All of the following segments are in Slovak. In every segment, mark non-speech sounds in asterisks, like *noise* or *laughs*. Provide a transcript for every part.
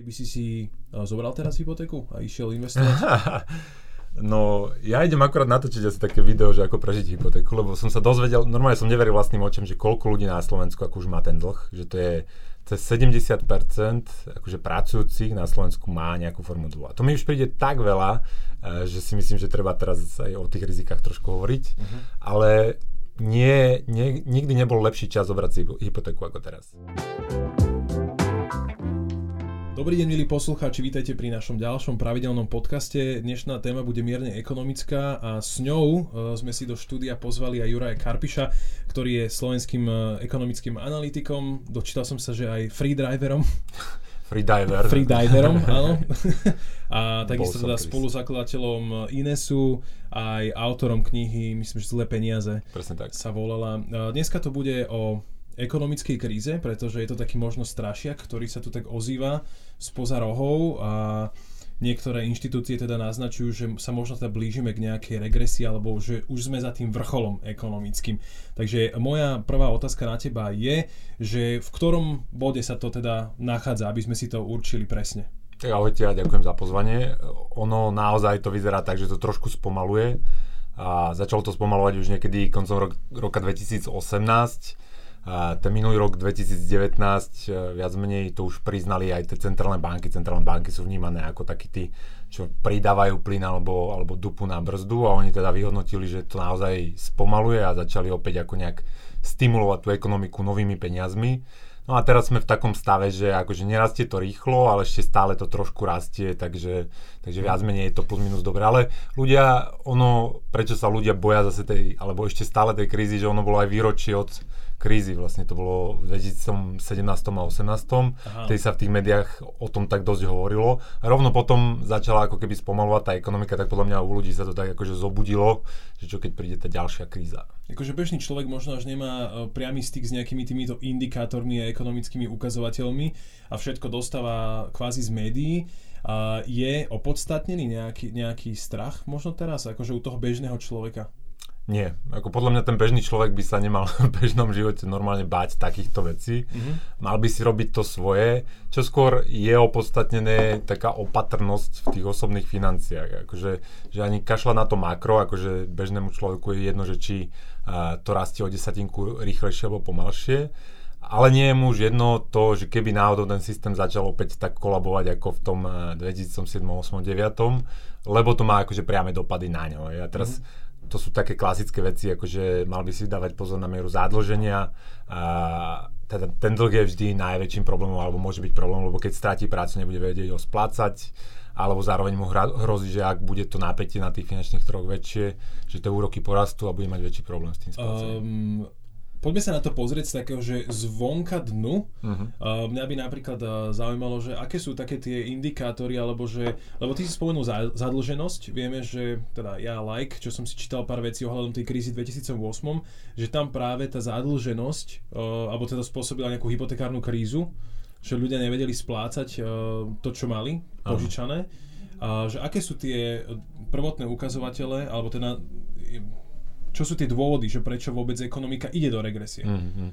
Ty by si si uh, zobral teraz hypotéku a išiel investovať? *laughs* No, ja idem akorát natočiť asi také video, že ako prežiť hypotéku, lebo som sa dozvedel, normálne som neveril vlastným očom, že koľko ľudí na Slovensku ako už má ten dlh, že to je cez 70% akože pracujúcich na Slovensku má nejakú formu dlhu. A to mi už príde tak veľa, eh, že si myslím, že treba teraz aj o tých rizikách trošku hovoriť, uh-huh. ale nie, nie, nikdy nebol lepší čas zobrať si hypotéku ako teraz. Dobrý deň, milí poslucháči, vítajte pri našom ďalšom pravidelnom podcaste. Dnešná téma bude mierne ekonomická a s ňou uh, sme si do štúdia pozvali aj Juraja Karpiša, ktorý je slovenským uh, ekonomickým analytikom. Dočítal som sa, že aj freedriverom. *laughs* Freediver. Freediverom, *laughs* áno. a takisto teda spoluzakladateľom Inesu, aj autorom knihy, myslím, že Zlé peniaze. Presne tak. Sa volala. Dneska to bude o ekonomickej kríze, pretože je to taký možno strašiak, ktorý sa tu tak ozýva spoza rohov a niektoré inštitúcie teda naznačujú, že sa možno teda blížime k nejakej regresii alebo že už sme za tým vrcholom ekonomickým. Takže moja prvá otázka na teba je, že v ktorom bode sa to teda nachádza, aby sme si to určili presne. Ahojte a ďakujem za pozvanie. Ono naozaj to vyzerá tak, že to trošku spomaluje a začalo to spomalovať už niekedy koncom roka 2018 ten minulý rok 2019 e, viac menej to už priznali aj tie centrálne banky. Centrálne banky sú vnímané ako takí tí, čo pridávajú plyn alebo, alebo dupu na brzdu a oni teda vyhodnotili, že to naozaj spomaluje a začali opäť ako nejak stimulovať tú ekonomiku novými peniazmi. No a teraz sme v takom stave, že akože nerastie to rýchlo, ale ešte stále to trošku rastie, takže, takže viac menej je to plus minus dobré. Ale ľudia, ono, prečo sa ľudia boja zase tej, alebo ešte stále tej krízy, že ono bolo aj výročie od krízy, vlastne to bolo v 2017 a 2018, tej sa v tých médiách o tom tak dosť hovorilo. A rovno potom začala ako keby spomalovať tá ekonomika, tak podľa mňa u ľudí sa to tak akože zobudilo, že čo keď príde tá ďalšia kríza. Akože bežný človek možno až nemá e, priamy styk s nejakými týmito indikátormi a ekonomickými ukazovateľmi a všetko dostáva kvázi z médií. A je opodstatnený nejaký, nejaký strach možno teraz, akože u toho bežného človeka? Nie, ako podľa mňa ten bežný človek by sa nemal *laughs* v bežnom živote normálne báť takýchto vecí. Mm-hmm. Mal by si robiť to svoje, čo skôr je opodstatnené taká opatrnosť v tých osobných financiách. Akože, že ani kašľa na to makro, akože bežnému človeku je jedno, že či uh, to rastie o desatinku rýchlejšie alebo pomalšie. Ale nie je mu už jedno to, že keby náhodou ten systém začal opäť tak kolabovať ako v tom 2007, 2008, 2009, lebo to má akože priame dopady na ňo. Ja teraz mm-hmm to sú také klasické veci, ako že mal by si dávať pozor na mieru zadlženia. A teda ten dlh je vždy najväčším problémom, alebo môže byť problém, lebo keď stratí prácu, nebude vedieť ho splácať, alebo zároveň mu hrozí, že ak bude to napätie na tých finančných trhoch väčšie, že tie úroky porastú a bude mať väčší problém s tým Um, Poďme sa na to pozrieť z takého, že zvonka dnu. Uh-huh. Uh, mňa by napríklad uh, zaujímalo, že aké sú také tie indikátory, alebo že, lebo ty si spomenul za, zadlženosť, vieme, že teda ja like, čo som si čítal pár vecí ohľadom tej krízy 2008, že tam práve tá zadlženosť, uh, alebo teda spôsobila nejakú hypotekárnu krízu, že ľudia nevedeli splácať uh, to, čo mali požičané. A že aké sú tie prvotné ukazovatele, alebo teda čo sú tie dôvody, že prečo vôbec ekonomika ide do regresie? Mm-hmm.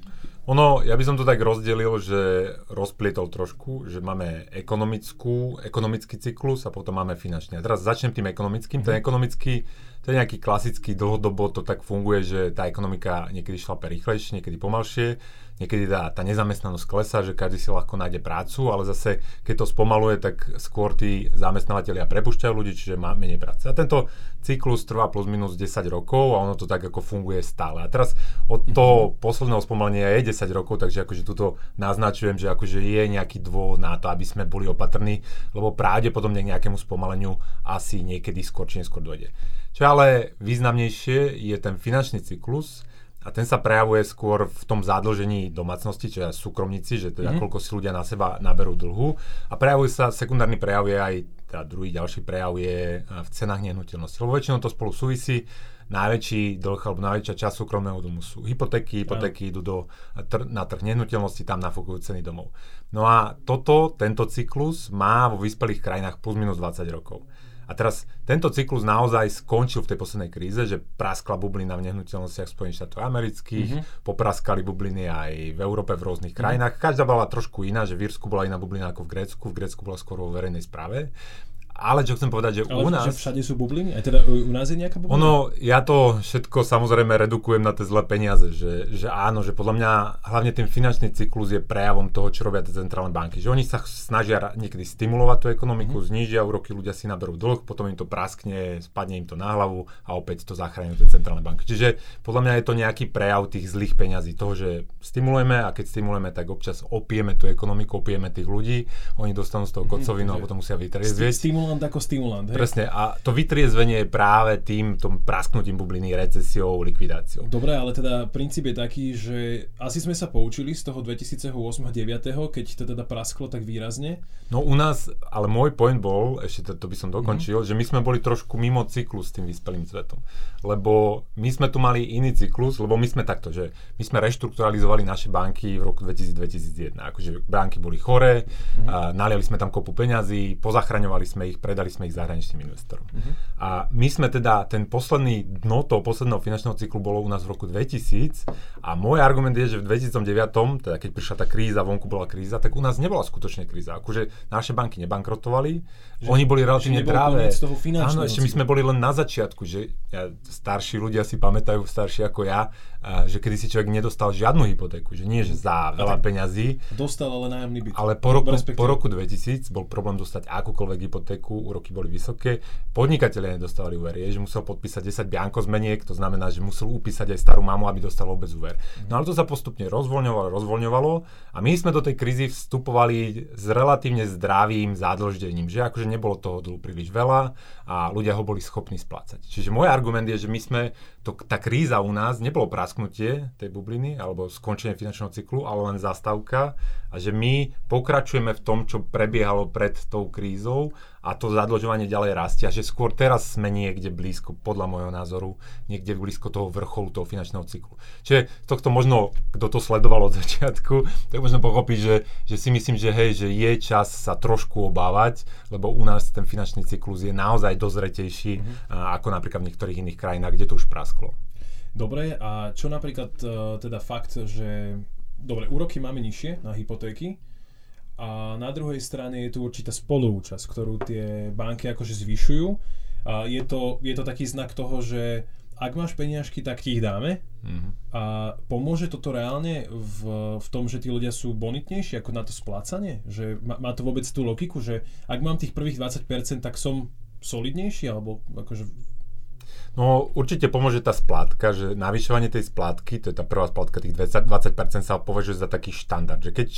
Ono, ja by som to tak rozdelil, že rozplietol trošku, že máme ekonomickú, ekonomický cyklus a potom máme finančný. A teraz začnem tým ekonomickým. Mm-hmm. Ten ekonomický, to je nejaký klasický, dlhodobo to tak funguje, že tá ekonomika niekedy šlape rýchlejšie, niekedy pomalšie niekedy tá, tá nezamestnanosť klesá, že každý si ľahko nájde prácu, ale zase keď to spomaluje, tak skôr tí zamestnávateľia prepušťajú ľudí, čiže má menej práce. A tento cyklus trvá plus minus 10 rokov a ono to tak ako funguje stále. A teraz od mhm. toho mm-hmm. posledného spomalenia je 10 rokov, takže akože tuto naznačujem, že akože je nejaký dôvod na to, aby sme boli opatrní, lebo pravdepodobne k nejakému spomaleniu asi niekedy skôr či neskôr dojde. Čo ale významnejšie je ten finančný cyklus, a ten sa prejavuje skôr v tom zadlžení domácnosti, čiže súkromníci, že teda mm-hmm. koľko si ľudia na seba naberú dlhu. A prejavuje sa, sekundárny prejav je aj, teda druhý ďalší prejav je v cenách nehnuteľnosti. Lebo väčšinou to spolu súvisí. Najväčší dlh alebo najväčšia časť súkromného domu sú hypotéky, hypotéky idú do, na trh nehnuteľnosti, tam nafúkujú ceny domov. No a toto, tento cyklus má vo vyspelých krajinách plus minus 20 rokov. A teraz tento cyklus naozaj skončil v tej poslednej kríze, že praskla bublina v nehnuteľnostiach Spojených štátov amerických, mm-hmm. popraskali bubliny aj v Európe v rôznych mm-hmm. krajinách. Každá bola trošku iná, že v Írsku bola iná bublina ako v Grécku, v Grécku bola skôr vo verejnej správe. Ale čo chcem povedať, že Ale u nás... Že všade sú bubliny? Aj teda u nás je nejaká bublina? Ono, ja to všetko samozrejme redukujem na tie zlé peniaze, že, že áno, že podľa mňa hlavne ten finančný cyklus je prejavom toho, čo robia tie centrálne banky. Že oni sa snažia niekedy stimulovať tú ekonomiku, mm-hmm. znížia úroky, ľudia si naberú dlh, potom im to praskne, spadne im to na hlavu a opäť to zachránia tie centrálne banky. Čiže podľa mňa je to nejaký prejav tých zlých peňazí, toho, že stimulujeme a keď stimulujeme, tak občas opieme tú ekonomiku, opieme tých ľudí, oni dostanú z toho mhm, kocovinu mm-hmm. a potom musia vytriezvieť. Stimulant ako stimulant. Hej? Presne, a to vytriezvenie je práve tým, tom prasknutím bubliny, recesiou, likvidáciou. Dobre, ale teda princíp je taký, že asi sme sa poučili z toho 2008 2009, keď to teda prasklo tak výrazne. No u nás, ale môj point bol, ešte to, to by som dokončil, mm-hmm. že my sme boli trošku mimo cyklus s tým vyspelým svetom. Lebo my sme tu mali iný cyklus, lebo my sme takto, že my sme reštrukturalizovali naše banky v roku 2000-2001. Akože banky boli choré, mm-hmm. naliali sme tam kopu peňazí, pozachraňovali sme ich, predali sme ich zahraničným investorom. Uh-huh. A my sme teda, ten posledný dno toho posledného finančného cyklu bolo u nás v roku 2000 a môj argument je, že v 2009, teda keď prišla tá kríza, vonku bola kríza, tak u nás nebola skutočne kríza. Akože naše banky nebankrotovali, že, oni boli relatívne práve. Áno, ešte my sme boli len na začiatku, že ja, starší ľudia si pamätajú, starší ako ja, a, že kedy si človek nedostal žiadnu hypotéku, že nie, že za veľa peňazí. Dostal ale nájomný byt. Ale po roku, po roku 2000 bol problém dostať akúkoľvek hypotéku, úroky boli vysoké. Podnikatelia nedostávali úver, je, že musel podpísať 10 bianko zmeniek, to znamená, že musel upísať aj starú mamu, aby dostal vôbec úver. No ale to sa postupne rozvoľňovalo, rozvoľňovalo a my sme do tej krízy vstupovali s relatívne zdravým zádlždením, že akože nebolo toho dlhu príliš veľa a ľudia ho boli schopní splácať. Čiže môj argument je, že my sme, to, tá kríza u nás nebolo prasknutie tej bubliny alebo skončenie finančného cyklu, ale len zastavka a že my pokračujeme v tom, čo prebiehalo pred tou krízou a to zadlžovanie ďalej rastie a že skôr teraz sme niekde blízko, podľa môjho názoru, niekde blízko toho vrcholu toho finančného cyklu. Čiže tohto možno, kto to sledoval od *laughs* začiatku, tak možno pochopiť, že, že si myslím, že hej, že je čas sa trošku obávať, lebo u nás ten finančný cyklus je naozaj dozretejší mm-hmm. ako napríklad v niektorých iných krajinách, kde to už prasklo. Dobre, a čo napríklad e, teda fakt, že dobre, úroky máme nižšie na hypotéky a na druhej strane je tu určitá spoluúčasť, ktorú tie banky akože zvyšujú. A je, to, je to taký znak toho, že ak máš peniažky, tak ti ich dáme. Mm-hmm. A pomôže toto reálne v, v tom, že tí ľudia sú bonitnejší ako na to splácanie? Že má, má to vôbec tú logiku, že ak mám tých prvých 20%, tak som solidnejší? Alebo akože No určite pomôže tá splátka, že navyšovanie tej splátky, to je tá prvá splátka, tých 20%, 20% sa považuje za taký štandard, že keď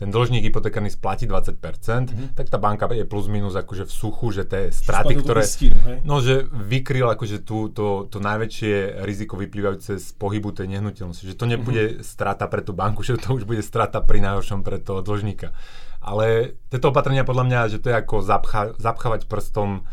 ten dlžník hypotekárny splatí 20%, mm-hmm. tak tá banka je plus minus akože v suchu, že tie straty, ktoré... Stinu, no, že vykryl akože tú, to, to najväčšie riziko vyplývajúce z pohybu tej nehnuteľnosti, že to nebude mm-hmm. strata pre tú banku, *laughs* že to už bude strata pri najhoršom pre toho dlžníka. Ale tieto opatrenia podľa mňa, že to je ako zapcha, zapchávať prstom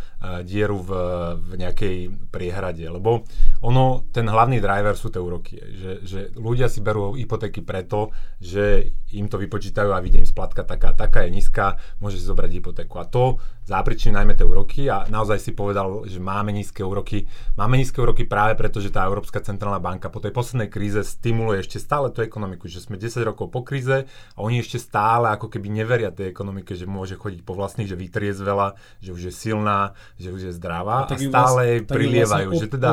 dieru v, v nejakej priehrade, lebo ono, ten hlavný driver sú tie úroky, že, že ľudia si berú hypotéky preto, že im to vypočítajú a vidím splatka taká, taká je nízka, môže si zobrať hypotéku. A to záprične najmä tie úroky a naozaj si povedal, že máme nízke úroky. Máme nízke úroky práve preto, že tá Európska centrálna banka po tej poslednej kríze stimuluje ešte stále tú ekonomiku, že sme 10 rokov po kríze a oni ešte stále ako keby neveria tej ekonomike, že môže chodiť po vlastných, že vytriezvela, že už je silná, že už je zdravá a, a stále jej vlastne prilievajú. Vlastne že teda,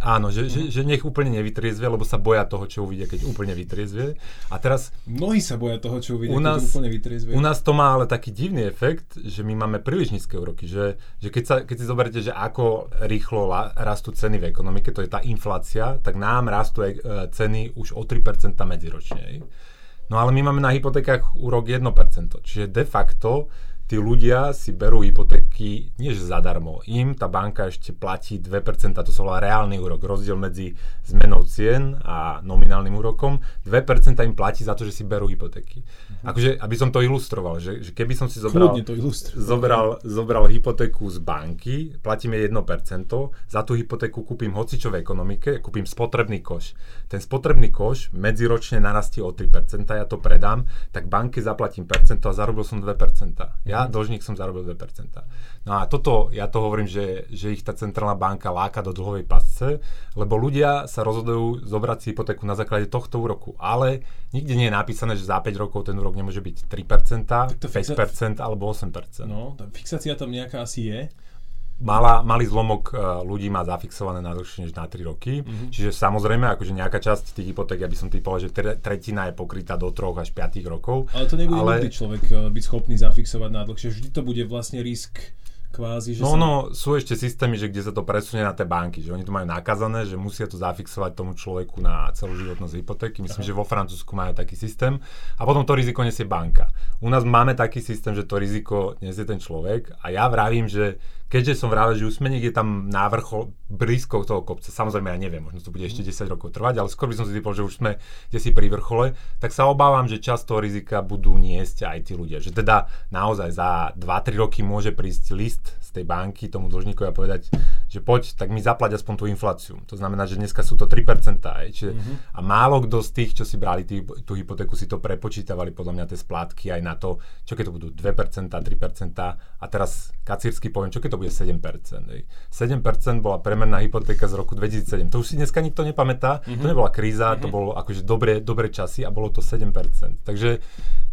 áno, že, že, že nech úplne nevytriezve, lebo sa boja toho, čo uvidia, keď úplne vytriezve. A teraz... Mnohí sa boja toho, čo uvidia, u nás, keď úplne vytriezve. U nás to má ale taký divný efekt, že my máme príliš nízke úroky. Že, že keď, sa, keď si zoberiete, že ako rýchlo rastú ceny v ekonomike, to je tá inflácia, tak nám rastú e, ceny už o 3% medziročne. No ale my máme na hypotékach úrok 1%. Čiže de facto tí ľudia si berú hypotéky nie zadarmo. Im tá banka ešte platí 2%, to sa volá reálny úrok, rozdiel medzi zmenou cien a nominálnym úrokom. 2% im platí za to, že si berú hypotéky. Uh-huh. Akože, aby som to ilustroval, že, že keby som si zobral, to zobral, zobral hypotéku z banky, platíme 1%, za tú hypotéku kúpim hocičo v ekonomike, kúpim spotrebný koš. Ten spotrebný koš medziročne narastie o 3%, ja to predám, tak banke zaplatím percento a zarobil som 2%. Ja Ja, dlžník, som zarobil 2%. No a toto, ja to hovorím, že, že ich tá centrálna banka láka do dlhovej pasce, lebo ľudia sa rozhodujú zobrať si hypotéku na základe tohto úroku. Ale nikde nie je napísané, že za 5 rokov ten úrok nemôže byť 3%, 5% fixa... alebo 8%. No, tá fixácia tam nejaká asi je mala, malý zlomok uh, ľudí má zafixované na dlhšie než na 3 roky. Mm-hmm. Čiže samozrejme, akože nejaká časť tých hypoték, ja by som typoval, že tretina je pokrytá do 3 až 5 rokov. Ale to nebude ale... nikdy človek uh, byť schopný zafixovať na dlhšie. Vždy to bude vlastne risk kvázi, že No, sa... no, sú ešte systémy, že kde sa to presunie na tie banky, že oni to majú nakazané, že musia to zafixovať tomu človeku na celú životnosť hypotéky. Myslím, Aha. že vo Francúzsku majú taký systém. A potom to riziko nesie banka. U nás máme taký systém, že to riziko nesie ten človek a ja vravím, že keďže som vravel, že už sme niekde tam na vrchol, blízko toho kopca, samozrejme ja neviem, možno to bude ešte 10 rokov trvať, ale skôr by som si typol, že už sme kde si pri vrchole, tak sa obávam, že časť toho rizika budú niesť aj tí ľudia. Že teda naozaj za 2-3 roky môže prísť list z tej banky tomu dlžníkovi a povedať, že poď, tak mi zaplať aspoň tú infláciu. To znamená, že dneska sú to 3%. Aj, čiže, mm-hmm. A málo kto z tých, čo si brali tý, tú hypotéku, si to prepočítavali podľa mňa tie splátky aj na to, čo keď to budú 2%, 3% a teraz kacírsky poviem, čo keď to bude 7%. Hej. 7% bola premenná hypotéka z roku 2007. To už si dneska nikto nepamätá. Mm-hmm. To nebola kríza, mm-hmm. to bolo akože dobré, dobré časy a bolo to 7%. Takže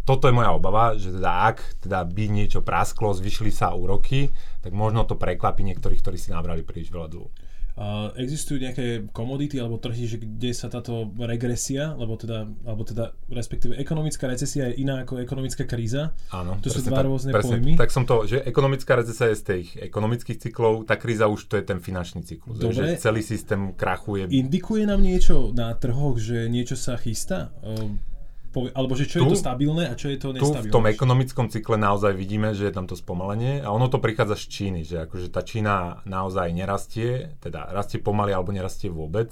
toto je moja obava, že teda ak teda by niečo prasklo, zvyšili sa úroky, tak možno to prekvapí niektorých, ktorí si nabrali príliš veľa dlhu. Uh, existujú nejaké komodity alebo trhy, že kde sa táto regresia, alebo teda, alebo teda respektíve ekonomická recesia je iná ako ekonomická kríza? Áno. To sú dva tak, rôzne presne, pojmy. Tak som to, že ekonomická recesia je z tých ekonomických cyklov, tá kríza už to je ten finančný cyklus. Dobre. Že celý systém krachuje. Indikuje nám niečo na trhoch, že niečo sa chystá? Uh, alebo že čo tu, je to stabilné a čo je to nestabilné? Tu v tom ekonomickom cykle naozaj vidíme, že je tam to spomalenie a ono to prichádza z Číny, že akože tá Čína naozaj nerastie, teda rastie pomaly alebo nerastie vôbec.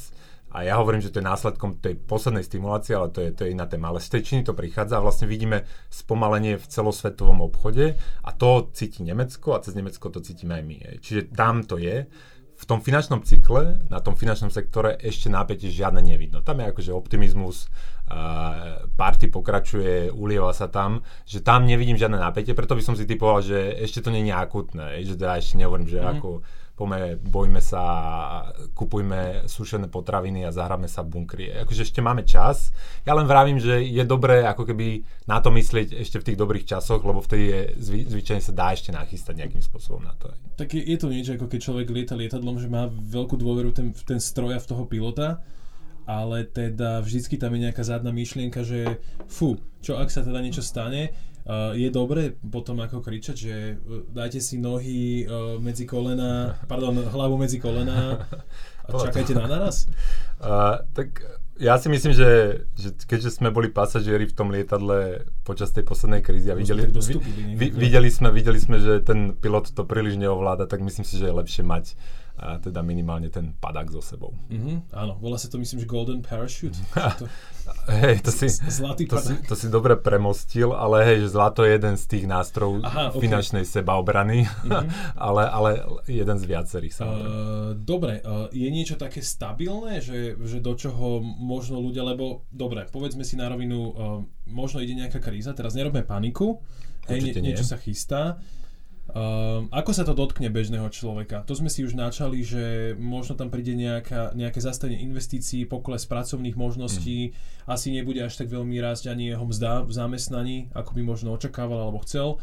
A ja hovorím, že to je následkom tej poslednej stimulácie, ale to je, to je iná téma. Ale z tej Číny to prichádza a vlastne vidíme spomalenie v celosvetovom obchode a to cíti Nemecko a cez Nemecko to cítime aj my. Čiže tam to je v tom finančnom cykle, na tom finančnom sektore ešte nápätie žiadne nevidno. Tam je akože optimizmus, party pokračuje, ulieva sa tam, že tam nevidím žiadne nápätie, preto by som si typoval, že ešte to nie je akutné, že teda ešte nehovorím, že mm. ako pome, bojme sa, kupujme sušené potraviny a zahráme sa v bunkri. Akože ešte máme čas. Ja len vravím, že je dobré ako keby na to myslieť ešte v tých dobrých časoch, lebo vtedy je, zvy, zvyčajne sa dá ešte nachystať nejakým spôsobom na to. Tak je, je to niečo, ako keď človek lieta lietadlom, že má veľkú dôveru ten, v ten stroj a v toho pilota, ale teda vždycky tam je nejaká zadná myšlienka, že fú, čo ak sa teda niečo stane, Uh, je dobre potom ako kričať, že uh, dajte si nohy uh, medzi kolena, pardon, hlavu medzi kolena a čakajte na naraz? *laughs* Uh, tak ja si myslím, že, že keďže sme boli pasažieri v tom lietadle počas tej poslednej krízy a videli, vi, videli, sme, videli sme, že ten pilot to príliš neovláda, tak myslím si, že je lepšie mať a teda minimálne ten padák so sebou. Mm-hmm, áno, volá sa to myslím, že Golden Parachute. *laughs* to, hej, to si, zlatý to, si, to si dobre premostil, ale hej, že zlato je jeden z tých nástrojov Aha, okay. finančnej sebaobrany, mm-hmm. *laughs* ale, ale jeden z viacerých samozrejme. Uh, dobre, uh, je niečo také stabilné, že, že do čoho možno ľudia, lebo dobre, povedzme si na rovinu, uh, možno ide nejaká kríza, teraz nerobme paniku, hej, nie, niečo sa chystá, Uh, ako sa to dotkne bežného človeka? To sme si už načali, že možno tam príde nejaká, nejaké zastanie investícií, pokles pracovných možností, mm. asi nebude až tak veľmi rásť ani jeho mzda v zamestnaní, ako by možno očakával alebo chcel.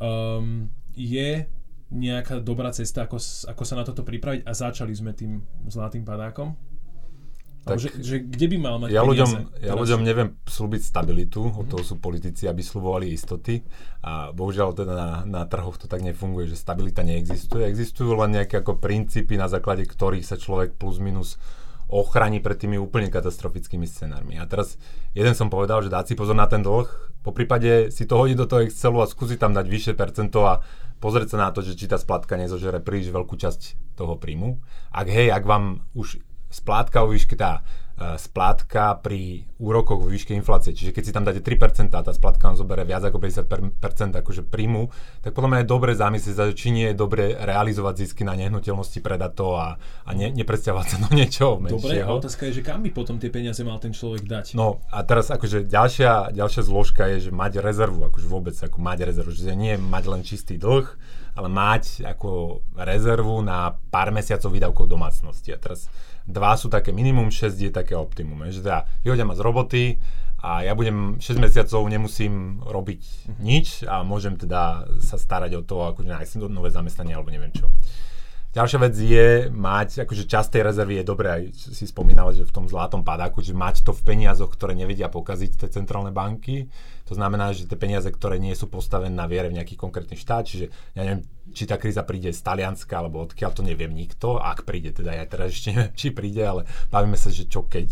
Um, je nejaká dobrá cesta, ako, ako sa na toto pripraviť a začali sme tým zlatým padákom? Tak, že, že kde by mal mať ja ľuďom, ja ľuďom neviem slúbiť stabilitu, od toho sú politici, aby slúbovali istoty a bohužiaľ teda na, na trhoch to tak nefunguje, že stabilita neexistuje. Existujú len nejaké ako princípy, na základe ktorých sa človek plus minus ochrani pred tými úplne katastrofickými scenármi. A teraz jeden som povedal, že dať si pozor na ten dlh, po prípade si to hodí do toho Excelu a skúsi tam dať vyššie percento a pozrieť sa na to, že či tá splatka nezožere príliš veľkú časť toho príjmu. Ak hej, ak vám už splátka o výške tá splátka pri úrokoch vo výške inflácie. Čiže keď si tam dáte 3% a tá splátka vám zoberie viac ako 50% akože príjmu, tak podľa mňa je dobre zamyslieť sa, či nie je dobre realizovať zisky na nehnuteľnosti, predať to a, a ne, nepresťahovať sa do niečoho menšieho. Dobre, a otázka je, že kam by potom tie peniaze mal ten človek dať? No a teraz akože ďalšia, ďalšia zložka je, že mať rezervu, akože vôbec ako mať rezervu, že nie mať len čistý dlh, ale mať ako rezervu na pár mesiacov výdavkov domácnosti. A teraz dva sú také minimum, 6 je také optimum. Že teda vyhodia ma z roboty a ja budem 6 mesiacov nemusím robiť mm-hmm. nič a môžem teda sa starať o to, ako nájsť nové zamestnanie alebo neviem čo. Ďalšia vec je mať, akože časť tej rezervy je dobré, aj si spomínal, že v tom zlatom padáku, že mať to v peniazoch, ktoré nevedia pokaziť tie centrálne banky. To znamená, že tie peniaze, ktoré nie sú postavené na viere v nejaký konkrétny štát, čiže ja neviem, či tá kríza príde z Talianska, alebo odkiaľ to neviem nikto, ak príde, teda ja teraz ešte *laughs* neviem, či príde, ale bavíme sa, že čo keď.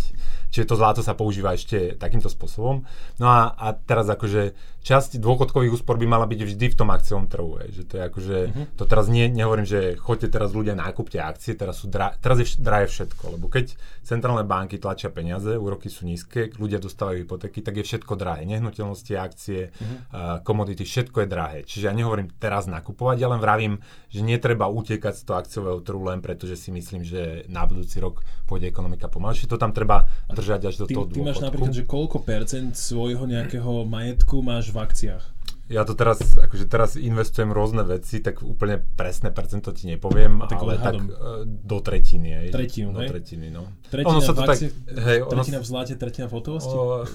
Čiže to zlato sa používa ešte takýmto spôsobom. No a, a teraz akože časť dôchodkových úspor by mala byť vždy v tom akciovom trhu. Je. Že to je akože, mm-hmm. to teraz nie, nehovorím, že choďte teraz ľudia nákupte akcie, teraz, sú dra, teraz je drahé všetko, lebo keď centrálne banky tlačia peniaze, úroky sú nízke, ľudia dostávajú hypotéky, tak je všetko drahé. Nehnuteľnosti, akcie, mm-hmm. uh, komodity, všetko je drahé. Čiže ja nehovorím teraz nakupovať, ja vravím, že netreba utekať z toho akciového trhu len preto, že si myslím, že na budúci rok pôjde ekonomika pomalšie. To tam treba držať až do ty, toho Ty máš napríklad, že koľko percent svojho nejakého majetku máš v akciách? Ja to teraz, akože teraz investujem rôzne veci, tak úplne presné percento ti nepoviem, tak ale tak uh, do tretiny. Aj, Tretinu, do hej? tretiny, no. Tretina, ono sa to tak, hej, ono tretina v zlate, tretina v hotovosti? O,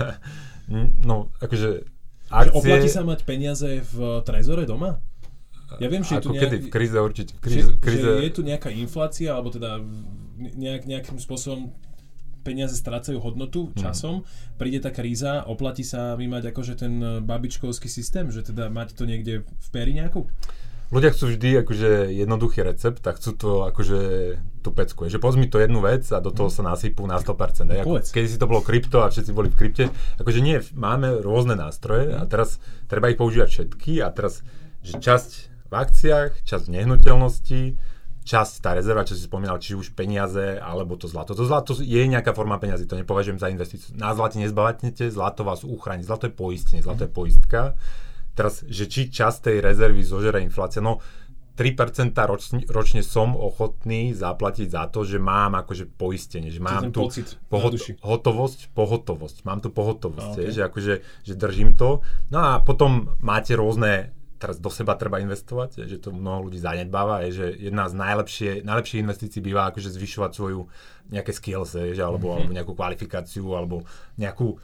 *laughs* no, akože akcie... Že oplatí sa mať peniaze v trezore doma? Ja viem, že je tu nejak, kedy? V kríze určite. V kríze, že, kríze... Že je tu nejaká inflácia, alebo teda nejak, nejakým spôsobom peniaze strácajú hodnotu mhm. časom, mm. príde tá kríza, oplatí sa vymať akože ten babičkovský systém, že teda mať to niekde v péri nejakú? Ľudia chcú vždy akože jednoduchý recept a chcú to akože tú pecku. Že pozmi to jednu vec a do toho mhm. sa nasypú na 100%. Ako, keď si to bolo krypto a všetci boli v krypte, akože nie, máme rôzne nástroje a mhm. teraz treba ich používať všetky a teraz, že časť v akciách, časť v nehnuteľnosti, časť tá rezerva, čo si spomínal, či už peniaze alebo to zlato. To zlato je nejaká forma peniazy, to nepovažujem za investíciu. Na zlate nezbavatnete, zlato vás uchráni, zlato je poistenie, zlato je poistka. Teraz, že či časť tej rezervy zožere inflácia, no 3% ročne, ročne som ochotný zaplatiť za to, že mám akože poistenie, že mám tu pohot- hotovosť, pohotovosť, mám tu pohotovosť, okay. je, že akože že držím to. No a potom máte rôzne teraz do seba treba investovať, že to mnoho ľudí zanedbáva, je, že jedna z najlepšie, najlepších investícií býva akože zvyšovať svoju nejaké skills, že, alebo, mm-hmm. alebo nejakú kvalifikáciu, alebo nejakú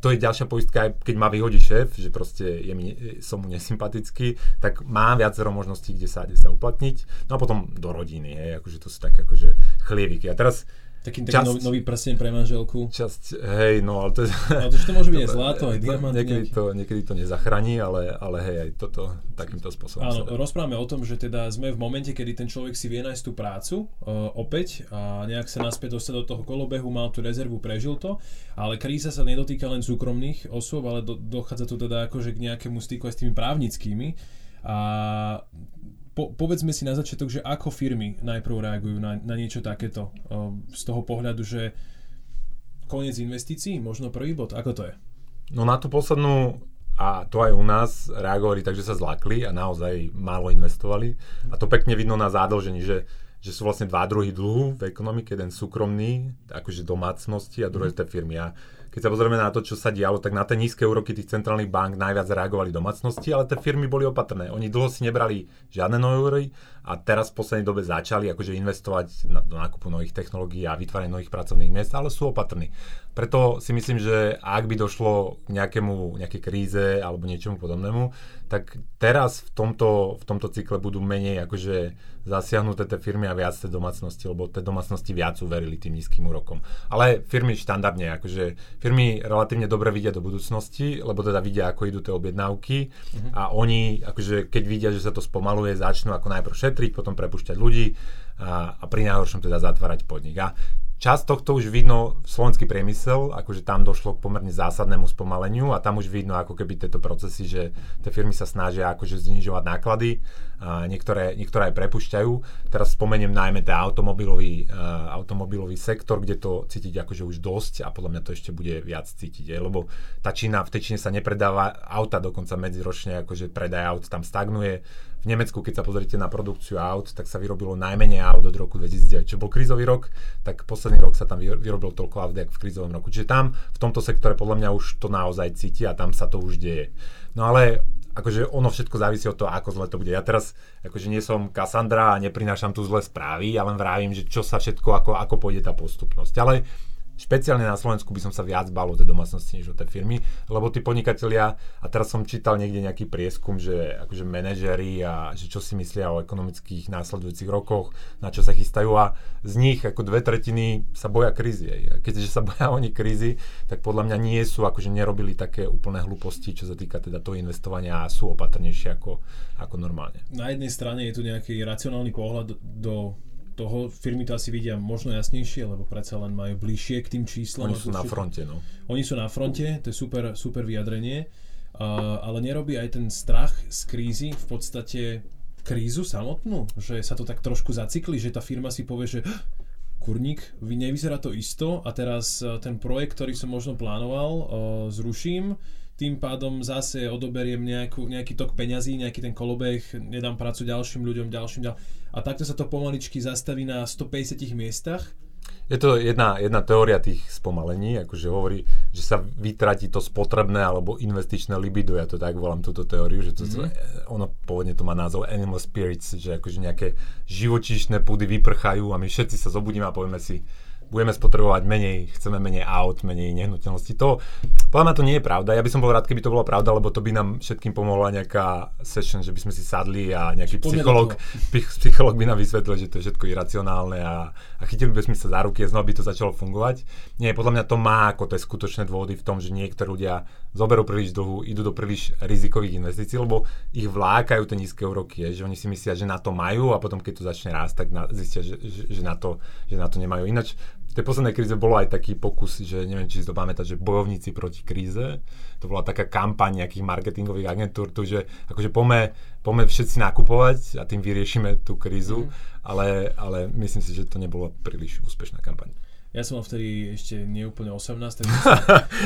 to je ďalšia poistka, keď ma vyhodí šéf, že proste je mi, som mu nesympatický, tak mám viacero možností, kde sa, kde sa uplatniť. No a potom do rodiny, hej, akože to sú také akože chlieviky. A teraz taký, taký nový, nový prsten pre manželku. Časť, hej, no ale to je... Ale to, to môže byť aj *laughs* zlato, aj diamant. Niekedy to, niekedy to nezachráni, ale, ale hej, aj toto takýmto spôsobom. Áno, rozprávame o tom, že teda sme v momente, kedy ten človek si vie nájsť tú prácu uh, opäť a nejak sa naspäť dostať do toho kolobehu, mal tú rezervu, prežil to, ale kríza sa nedotýka len súkromných osôb, ale do, dochádza tu teda akože k nejakému styku aj s tými právnickými. A po, povedzme si na začiatok, že ako firmy najprv reagujú na, na niečo takéto z toho pohľadu, že koniec investícií, možno prvý bod, ako to je? No na tú poslednú a to aj u nás reagovali tak, že sa zlakli a naozaj málo investovali. A to pekne vidno na zádlžení, že, že sú vlastne dva druhy dlhu v ekonomike, jeden súkromný, akože domácnosti a druhé mm. tie firmy. A keď sa pozrieme na to, čo sa dialo, tak na tie nízke úroky tých centrálnych bank najviac reagovali domácnosti, ale tie firmy boli opatrné. Oni dlho si nebrali žiadne nové úroky a teraz v poslednej dobe začali akože investovať na, do nákupu nových technológií a vytváranie nových pracovných miest, ale sú opatrní. Preto si myslím, že ak by došlo k nejakému, nejakej kríze alebo niečomu podobnému, tak teraz v tomto, v tomto cykle budú menej akože zasiahnuté tie firmy a viac tie domácnosti, lebo tie domácnosti viac uverili tým nízkym úrokom. Ale firmy štandardne, akože firmy relatívne dobre vidia do budúcnosti, lebo teda vidia, ako idú tie objednávky mm-hmm. a oni, akože keď vidia, že sa to spomaluje, začnú ako najprv šetriť, potom prepušťať ľudí a, a pri najhoršom teda zatvárať podnik. A čas tohto už vidno v slovenský priemysel, akože tam došlo k pomerne zásadnému spomaleniu a tam už vidno ako keby tieto procesy, že tie firmy sa snažia akože znižovať náklady, a niektoré, niektoré aj prepušťajú. Teraz spomeniem najmä ten automobilový, uh, automobilový sektor, kde to cítiť akože už dosť a podľa mňa to ešte bude viac cítiť, je, lebo tá Čína, v tej Číne sa nepredáva auta dokonca medziročne, akože predaj aut tam stagnuje, v Nemecku, keď sa pozrite na produkciu aut, tak sa vyrobilo najmenej aut od roku 2009. Čo bol krízový rok, tak posledný rok sa tam vyrobil toľko aut, ako v krízovom roku. Čiže tam v tomto sektore podľa mňa už to naozaj cíti a tam sa to už deje. No ale akože ono všetko závisí od toho, ako zle to bude. Ja teraz akože nie som Cassandra a neprinášam tu zlé správy, ja len vravím, že čo sa všetko, ako, ako pôjde tá postupnosť. Ale špeciálne na Slovensku by som sa viac bal o tej domácnosti než o tej firmy, lebo tí podnikatelia, a teraz som čítal niekde nejaký prieskum, že akože manažery a že čo si myslia o ekonomických následujúcich rokoch, na čo sa chystajú a z nich ako dve tretiny sa boja krízy. A keďže sa boja *laughs* oni krízy, tak podľa mňa nie sú, akože nerobili také úplné hlúposti, čo sa týka teda toho investovania a sú opatrnejšie ako, ako normálne. Na jednej strane je tu nejaký racionálny pohľad do toho firmy to asi vidia možno jasnejšie, lebo predsa len majú bližšie k tým číslam. Oni sú na fronte, no. Oni sú na fronte, to je super, super vyjadrenie, uh, ale nerobí aj ten strach z krízy v podstate krízu samotnú, že sa to tak trošku zacykli, že tá firma si povie, že kurník, vy nevyzerá to isto a teraz ten projekt, ktorý som možno plánoval, uh, zruším, tým pádom zase odoberiem nejakú, nejaký tok peňazí, nejaký ten kolobeh, nedám prácu ďalším ľuďom, ďalším, ďalším. A takto sa to pomaličky zastaví na 150 miestach. Je to jedna, jedna teória tých spomalení, akože hovorí, že sa vytratí to spotrebné alebo investičné libido, ja to tak volám túto teóriu, že to, mm-hmm. ono pôvodne to má názov animal spirits, že akože nejaké živočíšne púdy vyprchajú a my všetci sa zobudíme a povieme si, budeme spotrebovať menej, chceme menej aut, menej nehnuteľností. To, podľa mňa to nie je pravda. Ja by som bol rád, keby to bola pravda, lebo to by nám všetkým pomohla nejaká session, že by sme si sadli a nejaký psycholog, psycholog by nám vysvetlil, že to je všetko iracionálne a, a chytili by sme sa za ruky a znova by to začalo fungovať. Nie, podľa mňa to má ako tie skutočné dôvody v tom, že niektorí ľudia zoberú príliš dlhu, idú do príliš rizikových investícií, lebo ich vlákajú tie nízke úroky, že oni si myslia, že na to majú a potom keď to začne rásť, tak na, zistia, že, že, že, na to, že na to nemajú. Ináč v tej poslednej kríze bolo aj taký pokus, že neviem, či si to pamätáte, že bojovníci proti kríze, to bola taká kampaň nejakých marketingových agentúr, tu, že akože pome, pome všetci nakupovať a tým vyriešime tú krízu, mm. ale, ale myslím si, že to nebolo príliš úspešná kampaň. Ja som vtedy ešte neúplne 18, tak *laughs* som,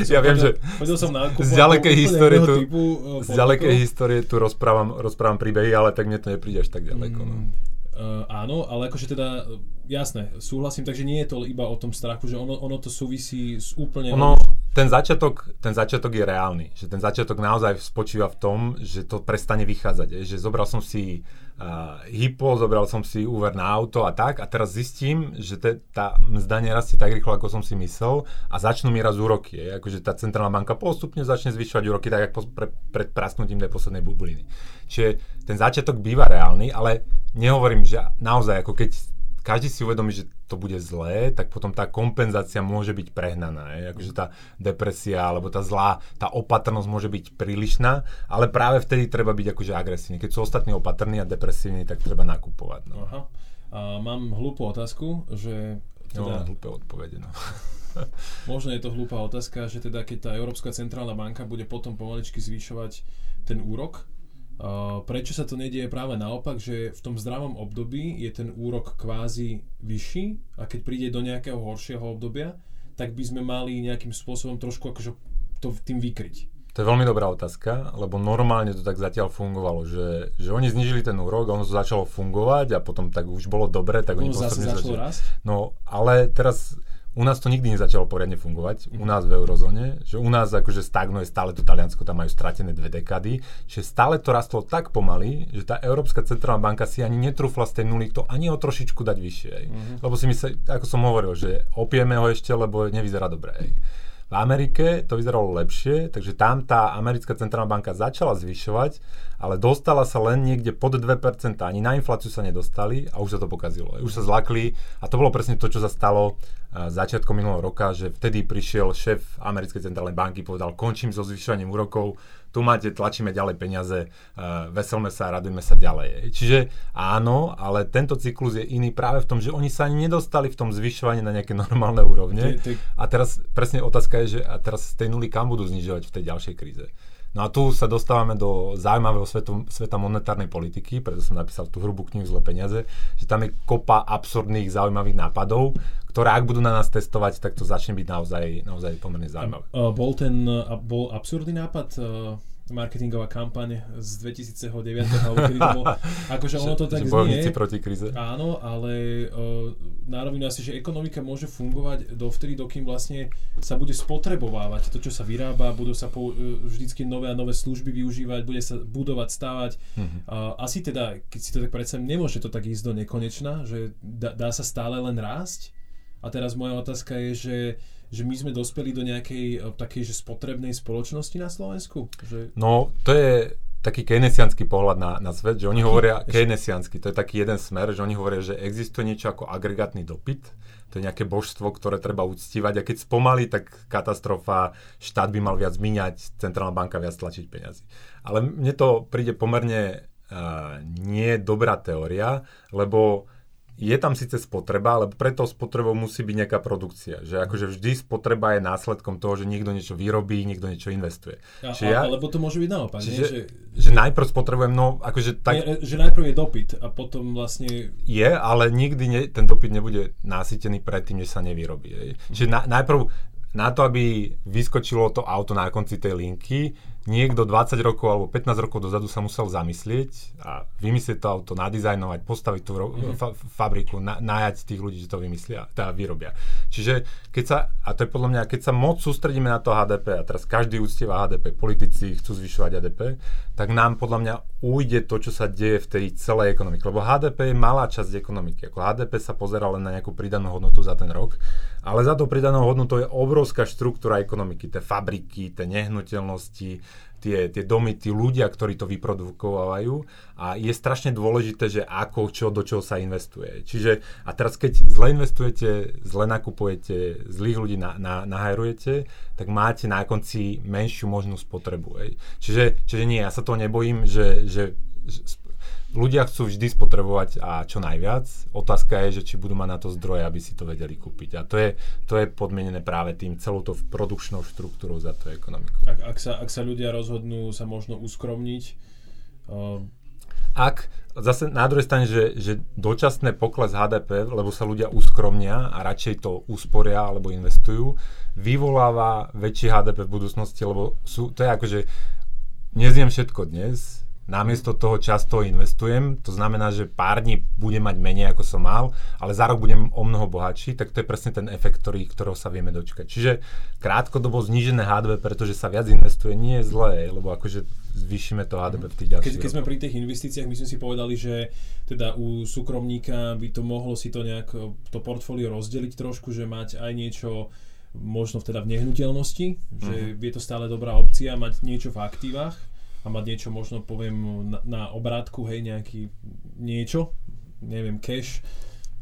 ja viem, že chodil som na z ďalekej histórie tu, typu, uh, z ďalekej histórie tu rozprávam, rozprávam príbehy, ale tak mne to nepríde až tak ďaleko. No. Mm, no. Uh, áno, ale akože teda, jasné, súhlasím, takže nie je to iba o tom strachu, že ono, ono to súvisí s úplne... Ono, ten začiatok, ten začiatok je reálny, že ten začiatok naozaj spočíva v tom, že to prestane vychádzať, že zobral som si uh, hypo, zobral som si úver na auto a tak. A teraz zistím, že te, tá mzda nerastie tak rýchlo, ako som si myslel. A začnú mi raz úroky, je, akože tá centrálna banka postupne začne zvyšovať úroky tak, ako pre, pred prasknutím tej poslednej bubliny. Čiže ten začiatok býva reálny, ale nehovorím, že naozaj ako keď každý si uvedomí, že to bude zlé, tak potom tá kompenzácia môže byť prehnaná. Je? Akože tá depresia alebo tá zlá, tá opatrnosť môže byť prílišná, ale práve vtedy treba byť akože agresívny. Keď sú ostatní opatrní a depresívni, tak treba nakupovať. No. Aha. A mám hlúpu otázku, že... Teda, no, hlúpe odpovede, no. *laughs* možno je to hlúpa otázka, že teda keď tá Európska centrálna banka bude potom pomaličky zvyšovať ten úrok, prečo sa to nedieje práve naopak, že v tom zdravom období je ten úrok kvázi vyšší a keď príde do nejakého horšieho obdobia, tak by sme mali nejakým spôsobom trošku akože to tým vykryť. To je veľmi dobrá otázka, lebo normálne to tak zatiaľ fungovalo, že, že oni znižili ten úrok, ono to začalo fungovať a potom tak už bolo dobre, tak oni zase začalo rásť? No, ale teraz u nás to nikdy nezačalo poriadne fungovať, u nás v eurozóne, že u nás akože stagnuje stále to Taliansko, tam majú stratené dve dekady, že stále to rastlo tak pomaly, že tá Európska centrálna banka si ani netrúfla z tej nuly to ani o trošičku dať vyššie. Mm-hmm. Lebo si myslí, ako som hovoril, že opieme ho ešte, lebo nevyzerá dobre. V Amerike to vyzeralo lepšie, takže tam tá americká centrálna banka začala zvyšovať ale dostala sa len niekde pod 2%, ani na infláciu sa nedostali a už sa to pokazilo. Už sa zlakli a to bolo presne to, čo sa stalo začiatkom minulého roka, že vtedy prišiel šéf americkej centrálnej banky, povedal, končím so zvyšovaním úrokov, tu máte, tlačíme ďalej peniaze, uh, veselme sa, radujme sa ďalej. Čiže áno, ale tento cyklus je iný práve v tom, že oni sa ani nedostali v tom zvyšovaní na nejaké *laughs* normálne úrovne. A teraz presne otázka je, že a teraz z tej nuly kam budú znižovať v tej ďalšej kríze. No a tu sa dostávame do zaujímavého svetu, sveta monetárnej politiky, preto som napísal tú hrubú knihu Zle peniaze, že tam je kopa absurdných zaujímavých nápadov, ktoré ak budú na nás testovať, tak to začne byť naozaj, naozaj pomerne zaujímavé. Uh, bol ten uh, bol absurdný nápad uh marketingová kampaň z 2009, alebo kedy to bolo. *laughs* Akože ono to tak znie. proti kríze. Áno, ale uh, nárovinu asi, že ekonomika môže fungovať dovtedy, dokým vlastne sa bude spotrebovávať to, čo sa vyrába, budú sa po, uh, vždycky nové a nové služby využívať, bude sa budovať, stávať. Mm-hmm. Uh, asi teda, keď si to tak predstavím, nemôže to tak ísť do nekonečna, že dá, dá sa stále len rásť. A teraz moja otázka je, že že my sme dospeli do nejakej eh, takej, že spotrebnej spoločnosti na Slovensku? Že... No, to je taký keynesianský pohľad na, na svet, že oni hovoria, keynesianský, to je taký jeden smer, že oni hovoria, že existuje niečo ako agregátny dopyt, to je nejaké božstvo, ktoré treba uctívať a keď spomalí, tak katastrofa, štát by mal viac míňať, centrálna banka viac tlačiť peniazy. Ale mne to príde pomerne uh, nie dobrá teória, lebo je tam síce spotreba, ale preto spotrebou musí byť nejaká produkcia. Že akože vždy spotreba je následkom toho, že niekto niečo vyrobí, niekto niečo investuje. A, čiže ja, alebo to môže byť naopak. Čiže, nie? Že, že najprv spotrebujem, no akože tak... Nie, že najprv je dopyt a potom vlastne... Je, ale nikdy ne, ten dopyt nebude nasýtený predtým, než sa nevyrobí. Je. Čiže na, najprv na to, aby vyskočilo to auto na konci tej linky, niekto 20 rokov alebo 15 rokov dozadu sa musel zamyslieť a vymyslieť to auto, nadizajnovať, postaviť tú ro- mm-hmm. fa- fabriku, na- najať tých ľudí, že to vymyslia, teda vyrobia. Čiže keď sa, a to je podľa mňa, keď sa moc sústredíme na to HDP a teraz každý úctieva HDP, politici chcú zvyšovať HDP, tak nám podľa mňa ujde to, čo sa deje v tej celej ekonomike. Lebo HDP je malá časť ekonomiky. Ako HDP sa pozera len na nejakú pridanú hodnotu za ten rok, ale za to pridanou hodnotou je obrovská štruktúra ekonomiky, tie fabriky, tie nehnuteľnosti, tie, tie domy, tí ľudia, ktorí to vyprodukovajú a je strašne dôležité, že ako, čo, do čoho sa investuje. Čiže a teraz keď zle investujete, zle nakupujete, zlých ľudí na, na, nahajrujete, tak máte na konci menšiu možnú spotrebu. Čiže, čiže nie, ja sa to nebojím, že, že ľudia chcú vždy spotrebovať a čo najviac. Otázka je, že či budú mať na to zdroje, aby si to vedeli kúpiť. A to je, to je podmienené práve tým celou to produkčnou štruktúrou za tú ekonomiku. Ak, ak, sa, ak sa ľudia rozhodnú sa možno uskromniť, uh... ak zase na druhej strane, že, že dočasné pokles HDP, lebo sa ľudia uskromnia a radšej to usporia alebo investujú, vyvoláva väčší HDP v budúcnosti, lebo sú, to je akože nezjem všetko dnes, namiesto toho často investujem, to znamená, že pár dní budem mať menej ako som mal, ale za rok budem o mnoho bohatší, tak to je presne ten efekt, ktorý, ktorého sa vieme dočkať. Čiže krátkodobo znížené HDP, pretože sa viac investuje, nie je zlé, lebo akože zvýšime to HDP v tých ďalších keď, keď sme pri tých investíciách, my sme si povedali, že teda u súkromníka by to mohlo si to nejak, to portfólio rozdeliť trošku, že mať aj niečo možno teda v nehnuteľnosti, že uh-huh. je to stále dobrá opcia mať niečo v aktívach, a mať niečo možno poviem na, na obrátku, hej, nejaký niečo, neviem, cash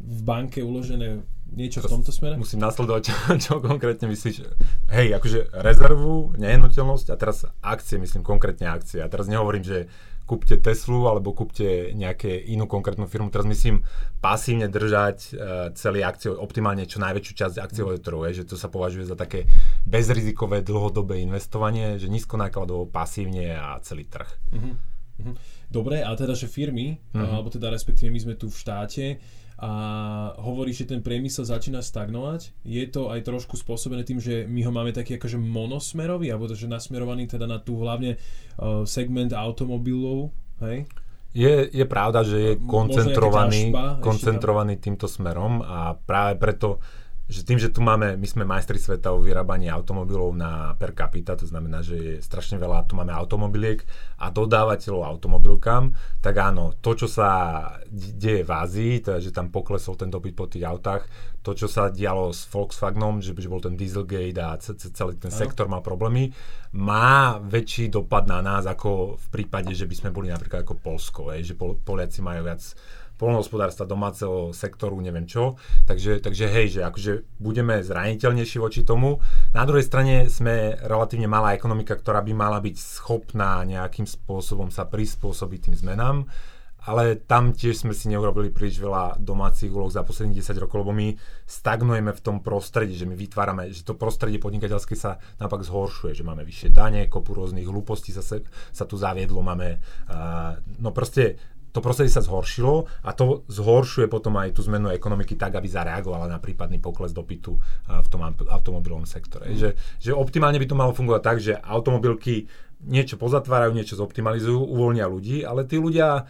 v banke uložené niečo v tomto smere? Musím nasledovať, čo, *laughs* čo konkrétne myslíš. Hej, akože rezervu, nehnuteľnosť a teraz akcie, myslím konkrétne akcie. A teraz nehovorím, že kúpte Teslu alebo kúpte nejaké inú konkrétnu firmu. Teraz myslím pasívne držať uh, celý akciový, optimálne čo najväčšiu časť akciového trhu, je, že to sa považuje za také bezrizikové dlhodobé investovanie, že nízko nákladovo, pasívne a celý trh. Uh-huh. Dobre, a teda, že firmy, uh-huh. alebo teda respektíve my sme tu v štáte, a hovorí, že ten priemysel začína stagnovať. Je to aj trošku spôsobené tým, že my ho máme taký akože monosmerový, alebo že nasmerovaný teda na tú hlavne uh, segment automobilov, hej? Je, je pravda, že je koncentrovaný, koncentrovaný týmto smerom a práve preto že tým, že tu máme, my sme majstri sveta o vyrábaní automobilov na per capita, to znamená, že je strašne veľa, tu máme automobiliek a dodávateľov automobilkám, tak áno, to, čo sa deje v Ázii, teda, že tam poklesol ten dopyt po tých autách, to, čo sa dialo s Volkswagenom, že, že bol ten Dieselgate a celý ten sektor mal problémy, má väčší dopad na nás ako v prípade, že by sme boli napríklad ako Polsko, že Poliaci majú viac polnohospodárstva, domáceho sektoru, neviem čo. Takže, takže hej, že akože budeme zraniteľnejší voči tomu. Na druhej strane sme relatívne malá ekonomika, ktorá by mala byť schopná nejakým spôsobom sa prispôsobiť tým zmenám ale tam tiež sme si neurobili príliš veľa domácich úloh za posledných 10 rokov, lebo my stagnujeme v tom prostredí, že my vytvárame, že to prostredie podnikateľské sa naopak zhoršuje, že máme vyššie dane, kopu rôznych hlúpostí sa, sa tu zaviedlo, máme, uh, no proste to prostredie sa zhoršilo a to zhoršuje potom aj tú zmenu ekonomiky tak, aby zareagovala na prípadný pokles dopytu v tom automobilovom sektore. Mm. Že, že optimálne by to malo fungovať tak, že automobilky niečo pozatvárajú, niečo zoptimalizujú, uvoľnia ľudí, ale tí ľudia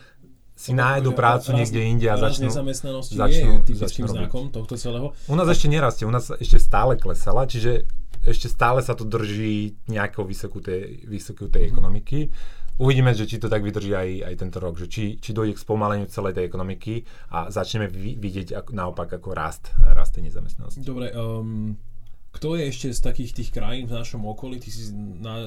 si nájdu prácu raz, niekde inde a začnú, nezamestnanosti začnú, je typickým znakom tohto celého. U nás ešte nerastie, u nás ešte stále klesala, čiže ešte stále sa to drží nejakou vysokú tej, vysokú tej ekonomiky. Uvidíme, že či to tak vydrží aj, aj tento rok, že či, či dojde k spomaleniu celej tej ekonomiky a začneme vidieť ako, naopak ako rast, rast tej nezamestnanosti. Dobre, um, kto je ešte z takých tých krajín v našom okolí, ty si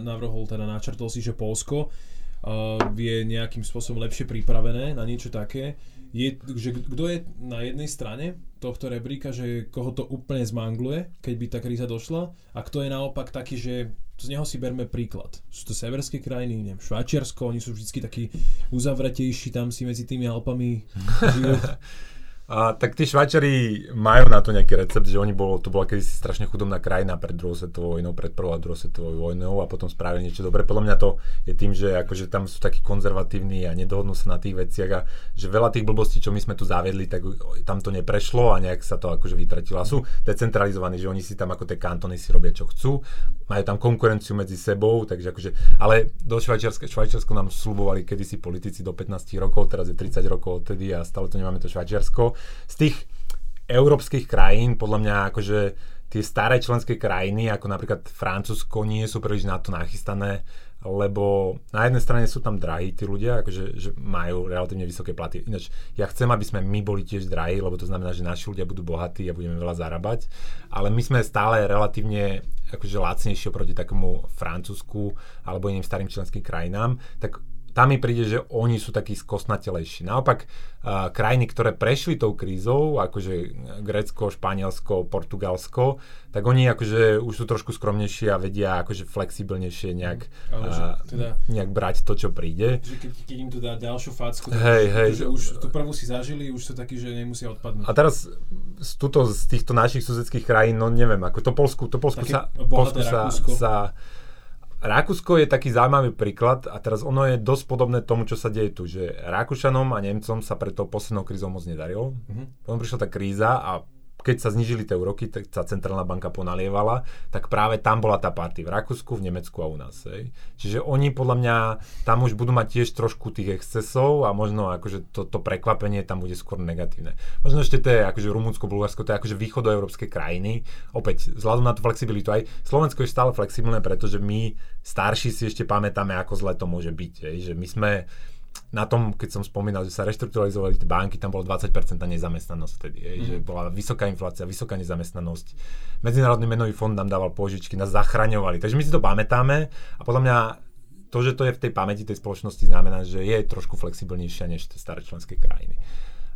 navrhol, teda načrtol si, že Polsko uh, je nejakým spôsobom lepšie pripravené na niečo také. Je, že kto je na jednej strane tohto rebríka, že koho to úplne zmangluje, keď by tá kríza došla a kto je naopak taký, že z neho si berme príklad. Sú to severské krajiny, neviem, Švajčiarsko, oni sú vždy takí uzavretejší, tam si medzi tými Alpami *laughs* žijú. A, tak tí Švajčari majú na to nejaký recept, že oni bolo, to bola kedysi strašne chudobná krajina pred druhou svetovou vojnou, pred prvou a druhou svetovou vojnou a potom spravili niečo dobré. Podľa mňa to je tým, že akože tam sú takí konzervatívni a nedohodnú sa na tých veciach a že veľa tých blbostí, čo my sme tu zaviedli, tak tam to neprešlo a nejak sa to akože vytratilo. A sú decentralizovaní, že oni si tam ako tie kantony si robia čo chcú, majú tam konkurenciu medzi sebou, takže akože, ale do Švajčiarska, Švajčiarsko nám slubovali kedysi politici do 15 rokov, teraz je 30 rokov odtedy a stále to nemáme to Švajčiarsko z tých európskych krajín, podľa mňa akože tie staré členské krajiny, ako napríklad Francúzsko, nie sú príliš na to nachystané, lebo na jednej strane sú tam drahí tí ľudia, akože že majú relatívne vysoké platy. Ináč, ja chcem, aby sme my boli tiež drahí, lebo to znamená, že naši ľudia budú bohatí a budeme veľa zarábať, ale my sme stále relatívne akože lacnejšie oproti takému Francúzsku alebo iným starým členským krajinám, tak tam mi príde, že oni sú takí skosnatelejší. Naopak, uh, krajiny, ktoré prešli tou krízou, akože Grécko, Španielsko, Portugalsko, tak oni akože už sú trošku skromnejšie a vedia akože flexibilnejšie nejak, Ale že, teda, nejak brať to, čo príde. Že keď, keď im to dá ďalšiu facku, hej, hej, že už tú prvú si zažili, už sú takí, že nemusia odpadnúť. A teraz z, tuto, z týchto našich susedských krajín, no neviem, ako to Polsku, to Polsku sa, Polsku sa, sa Rakúsko je taký zaujímavý príklad a teraz ono je dosť podobné tomu, čo sa deje tu, že Rakúšanom a Nemcom sa pred tou poslednou krízou moc nedarilo. Mm-hmm. Potom prišla tá kríza a keď sa znižili tie úroky, tak sa centrálna banka ponalievala, tak práve tam bola tá party v Rakúsku, v Nemecku a u nás. Hej. Čiže oni podľa mňa tam už budú mať tiež trošku tých excesov a možno akože to, to prekvapenie tam bude skôr negatívne. Možno ešte to je akože Rumunsko, Bulharsko, to je akože východoeurópske krajiny. Opäť, vzhľadom na tú flexibilitu, aj Slovensko je stále flexibilné, pretože my starší si ešte pamätáme, ako zle to môže byť. Hej. Že my sme na tom, keď som spomínal, že sa reštrukturalizovali tie banky, tam bolo 20% nezamestnanosť vtedy, mm. že bola vysoká inflácia, vysoká nezamestnanosť. Medzinárodný menový fond nám dával pôžičky, nás zachraňovali. Takže my si to pamätáme a podľa mňa to, že to je v tej pamäti tej spoločnosti, znamená, že je trošku flexibilnejšia než tie staré členské krajiny.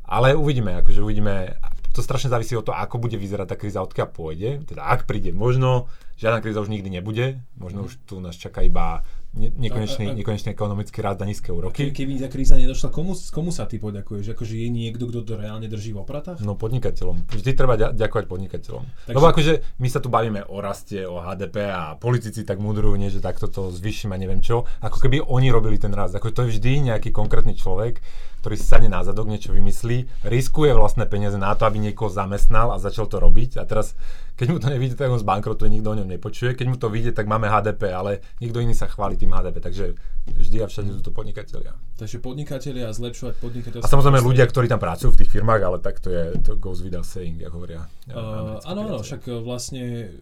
Ale uvidíme, akože uvidíme, to strašne závisí od toho, ako bude vyzerať tá kríza, odkiaľ pôjde. Teda ak príde, možno žiadna kríza už nikdy nebude, možno už tu nás čaká iba ne, nekonečný, a, a, nekonečný ekonomický rád a nízke úroky. Ke, keby tá kríza nedošla, komu, komu sa ty poďakuješ? Akože je niekto, kto to reálne drží v opratách? No podnikateľom. Vždy treba ďakovať podnikateľom. Takže... Lebo akože my sa tu bavíme o raste, o HDP a politici tak mudrujú, nie, že takto to zvyším a neviem čo. Ako keby oni robili ten rast. Ako to je vždy nejaký konkrétny človek, ktorý si sadne na zadok, niečo vymyslí, riskuje vlastné peniaze na to, aby niekoho zamestnal a začal to robiť. A teraz, keď mu to nevidí, tak on zbankrotuje, nikto o ňom nepočuje. Keď mu to vyjde, tak máme HDP, ale nikto iný sa chváli tým HDP. Takže vždy a všade sú to podnikatelia. Takže podnikatelia a zlepšovať podnikateľstvo. A samozrejme ľudia, ktorí tam pracujú v tých firmách, ale tak to je, to goes without saying, ako hovoria. Uh, áno, áno, však vlastne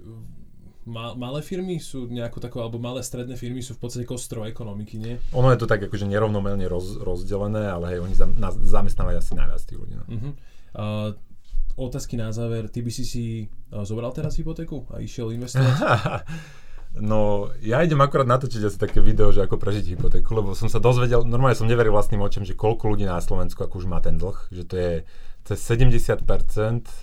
malé firmy sú nejako takové, alebo malé stredné firmy sú v podstate kostro ekonomiky, nie? Ono je to tak akože nerovnomelne roz, rozdelené, ale hej, oni zam, na, zamestnávajú asi najviac tých ľudí. No. Uh-huh. Uh, otázky na záver. Ty by si si uh, zobral teraz hypotéku a išiel investovať? *laughs* No, ja idem akorát natočiť asi také video, že ako prežiť hypotéku, lebo som sa dozvedel, normálne som neveril vlastným očom, že koľko ľudí na Slovensku ako už má ten dlh, že to je cez 70%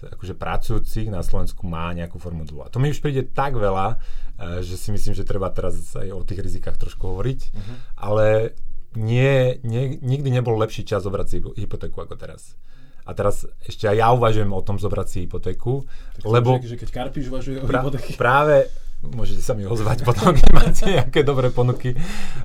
akože pracujúcich na Slovensku má nejakú formu dlhu. A to mi už príde tak veľa, eh, že si myslím, že treba teraz aj o tých rizikách trošku hovoriť, uh-huh. ale nie, nie, nikdy nebol lepší čas zobrať si hypotéku ako teraz. A teraz ešte aj ja uvažujem o tom zobrať si hypotéku, tak lebo... Že, že keď Karpiš uvažuje o pra. Práve, môžete sa mi ozvať *laughs* potom, keď máte nejaké dobré ponuky.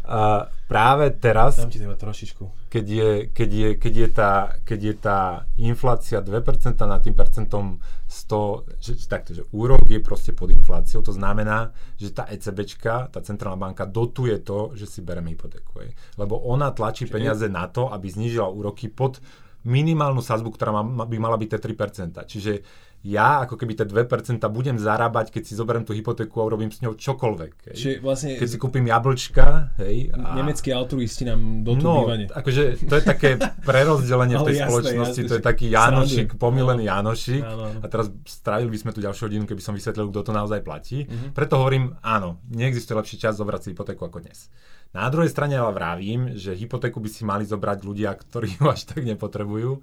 A práve teraz, Dám ti trošičku. Keď je, keď, je, keď, je tá, keď je tá inflácia 2% nad tým percentom 100, že, takto, že úrok je proste pod infláciou, to znamená, že tá ECBčka, tá centrálna banka dotuje to, že si bereme hypotéku. Hej. Lebo ona tlačí Čiže peniaze na to, aby znížila úroky pod minimálnu sazbu, ktorá má, by mala byť tie 3%. Čiže ja ako keby tie 2% budem zarábať, keď si zoberiem tú hypotéku a urobím s ňou čokoľvek. Hej. Čiže vlastne... Keď si kúpim jablčka, hej. A... Nemeckí altruisti nám do no, bývanie. akože to je také *laughs* prerozdelenie v tej jasné, spoločnosti, jasné, to je taký Janošik, pomilený Janošik. A teraz strávili by sme tu ďalšiu hodinu, keby som vysvetlil, kto to naozaj platí. Uh-huh. Preto hovorím, áno, neexistuje lepší čas zobrať si hypotéku ako dnes. Na druhej strane ale vravím, že hypotéku by si mali zobrať ľudia, ktorí ju až tak nepotrebujú,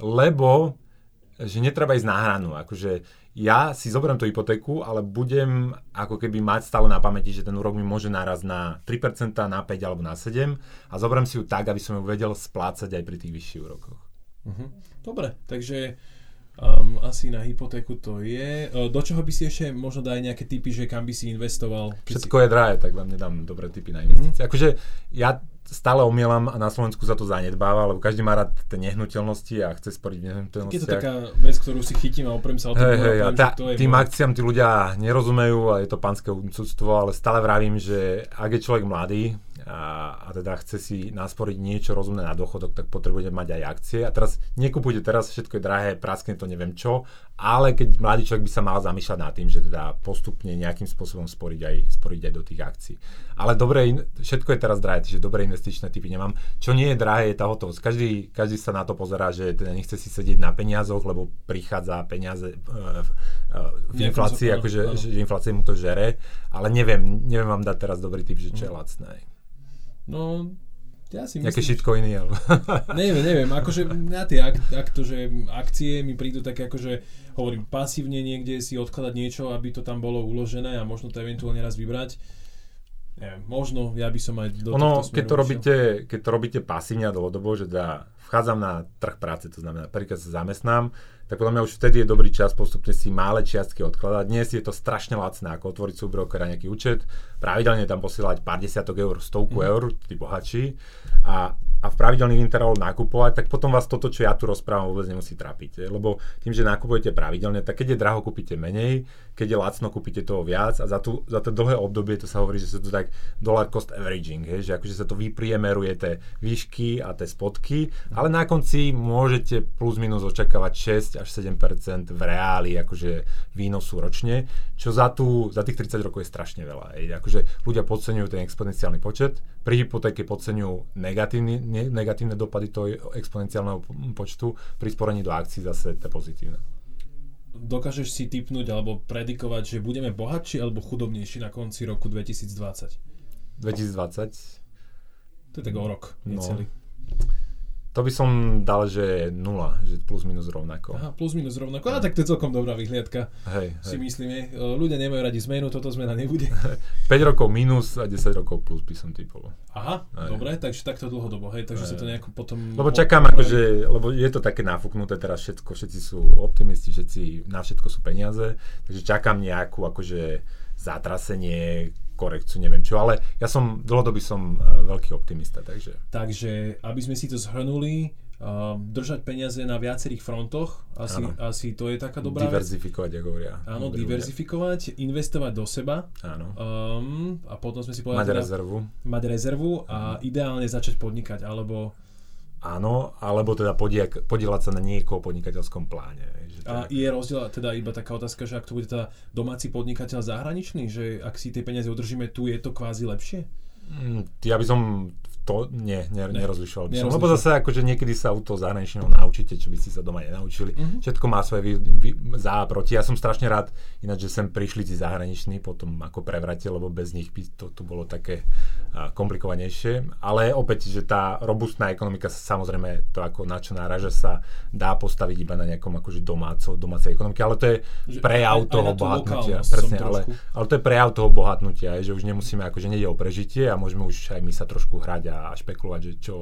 lebo že netreba ísť na hranu. Akože ja si zoberiem tú hypotéku, ale budem ako keby mať stále na pamäti, že ten úrok mi môže naraz na 3%, na 5 alebo na 7 a zoberiem si ju tak, aby som ju vedel splácať aj pri tých vyšších úrokoch. Uh-huh. Dobre, takže um, asi na hypotéku to je. Uh, do čoho by si ešte možno dať nejaké typy, že kam by si investoval? Všetko si... je drahé, tak vám nedám dobré typy na investície. Uh-huh. Akože ja stále omielam a na Slovensku sa to zanedbáva, lebo každý má rád tie nehnuteľnosti a chce sporiť v nehnuteľnostiach. Je to taká vec, ktorú si chytím a oprem sa o tom. Hey, hey, a tá, to tým môj... akciám tí ľudia nerozumejú a je to pánske úcudstvo, ale stále vravím, že ak je človek mladý, a, a teda chce si nasporiť niečo rozumné na dôchodok, tak potrebuje mať aj akcie. A teraz nekupujte teraz, všetko je drahé, praskne to neviem čo, ale keď mladý človek by sa mal zamýšľať nad tým, že teda postupne nejakým spôsobom sporiť aj, sporiť aj do tých akcií. Ale dobre, všetko je teraz drahé, čiže dobré investičné typy nemám. Čo nie je drahé, je tá hotovosť. Každý, každý sa na to pozerá, že teda nechce si sedieť na peniazoch, lebo prichádza peniaze uh, uh, v inflácii, akože že inflácia mu to žere, ale neviem, neviem vám dať teraz dobrý typ, že čo je mhm. lacné. No, ja si myslím... Nejaké shitcoiny, alebo... neviem, neviem, akože na tie ak, ak to, že akcie mi prídu také akože, hovorím, pasívne niekde si odkladať niečo, aby to tam bolo uložené a možno to eventuálne raz vybrať. Neviem, možno ja by som aj do ono, keď to, robíte, keď to robíte pasívne a dlhodobo, že teda vchádzam na trh práce, to znamená, prvýkrát sa zamestnám, tak podľa mňa už vtedy je dobrý čas postupne si malé čiastky odkladať. Dnes je to strašne lacné, ako otvoriť súbrokera nejaký účet, pravidelne tam posielať pár desiatok eur, stovku mm. eur, tí bohatší a a v pravidelných intervaloch nakupovať, tak potom vás toto, čo ja tu rozprávam, vôbec nemusí trápiť. Lebo tým, že nakupujete pravidelne, tak keď je draho, kúpite menej, keď je lacno, kúpite toho viac a za, tú, za to dlhé obdobie to sa hovorí, že sa to tak dollar cost averaging, hej, že akože sa to vypriemeruje tie výšky a tie spotky, ale na konci môžete plus minus očakávať 6 až 7% v reáli akože výnosu ročne, čo za, tú, za tých 30 rokov je strašne veľa. Hej. Akože ľudia podceňujú ten exponenciálny počet, pri hypotéke podceňujú negatívny, ne, negatívne dopady toho exponenciálneho počtu, pri sporení do akcií zase to pozitívne. Dokážeš si typnúť alebo predikovať, že budeme bohatší alebo chudobnejší na konci roku 2020? 2020? To je tak o rok, necelý. No. To by som dal, že nula, že plus minus rovnako. Aha, plus minus rovnako. A tak to je celkom dobrá vyhliadka. Hej, si hej. myslíme. Ľudia nemajú radi zmenu, toto zmena nebude. *laughs* 5 rokov minus a 10 rokov plus by som typol. Aha, hej. dobre, takže takto dlhodobo, hej, takže hej. sa to nejako potom... Lebo čakám, akože, lebo je to také nafúknuté teraz všetko, všetci sú optimisti, všetci, na všetko sú peniaze, takže čakám nejakú akože zatrasenie, korekciu, neviem čo, ale ja som, dlhodobý som uh, veľký optimista, takže... Takže, aby sme si to zhrnuli, uh, držať peniaze na viacerých frontoch. Asi, asi to je taká dobrá Diverzifikovať, ako hovoria. Áno, diverzifikovať, investovať do seba. Áno. Um, a potom sme si povedali... Mať teda, rezervu. Mať rezervu a ideálne začať podnikať, alebo... Áno, alebo teda podielať sa na niekoho podnikateľskom pláne. Že a je rozdiel, teda iba taká otázka, že ak to bude teda domáci podnikateľ zahraničný, že ak si tie peniaze udržíme tu, je to kvázi lepšie? Mm, ja by som to nie, ne, ne. nerozlišoval by som. Lebo zase akože niekedy sa u toho zahraničného naučíte, čo by ste sa doma nenaučili. Mm-hmm. Všetko má svoje vy, vy, za a proti. Ja som strašne rád, ináč, že sem prišli tí zahraniční potom ako prevrate, lebo bez nich by to tu bolo také a, komplikovanejšie. Ale opäť, že tá robustná ekonomika sa samozrejme to ako na čo náraža sa dá postaviť iba na nejakom akože domáco, domácej ekonomike, ale to je prejav toho bohatnutia. Presne, ale, ale to je prejav toho bohatnutia, že už nemusíme, akože nejde o prežitie a môžeme už aj my sa trošku hrať a špekulovať, že čo,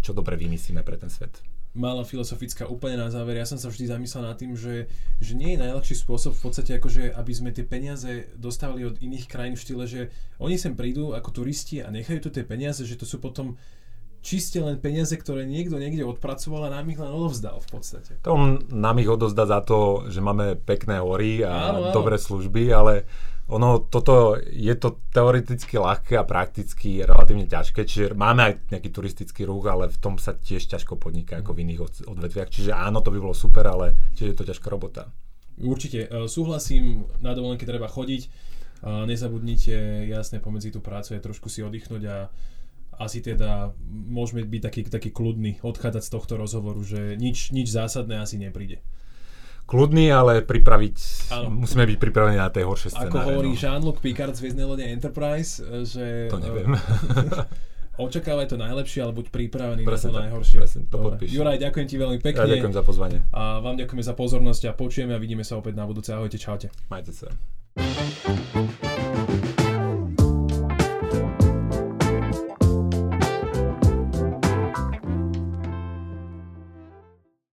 čo dobre vymyslíme pre ten svet malá filozofická úplne na záver. Ja som sa vždy zamyslel nad tým, že, že nie je najlepší spôsob v podstate akože, aby sme tie peniaze dostávali od iných krajín v štýle, že oni sem prídu ako turisti a nechajú tu tie peniaze, že to sú potom čiste len peniaze, ktoré niekto niekde odpracoval a nám ich len odovzdal v podstate. To nám ich odovzdá za to, že máme pekné hory a áno, áno. dobré služby, ale ono, toto je to teoreticky ľahké a prakticky relatívne ťažké, čiže máme aj nejaký turistický ruch, ale v tom sa tiež ťažko podniká ako v iných odvetviach, čiže áno, to by bolo super, ale tiež je to ťažká robota. Určite, e, súhlasím, na dovolenke treba chodiť, e, nezabudnite, jasne, pomedzi tú prácu je trošku si oddychnúť a asi teda môžeme byť taký, taký kľudný, odchádzať z tohto rozhovoru, že nič, nič zásadné asi nepríde kľudný, ale pripraviť, ano. musíme byť pripravení na tie horšie scenáre. Ako hovorí no. Jean-Luc Picard z Hviezdnej lode Enterprise, že... To neviem. *laughs* očakávaj to najlepšie, ale buď pripravený presne na to najhoršie. Presne, to podpíš. Juraj, ďakujem ti veľmi pekne. Ja ďakujem za pozvanie. A vám ďakujeme za pozornosť a počujeme a vidíme sa opäť na budúce. Ahojte, čaute. Majte sa.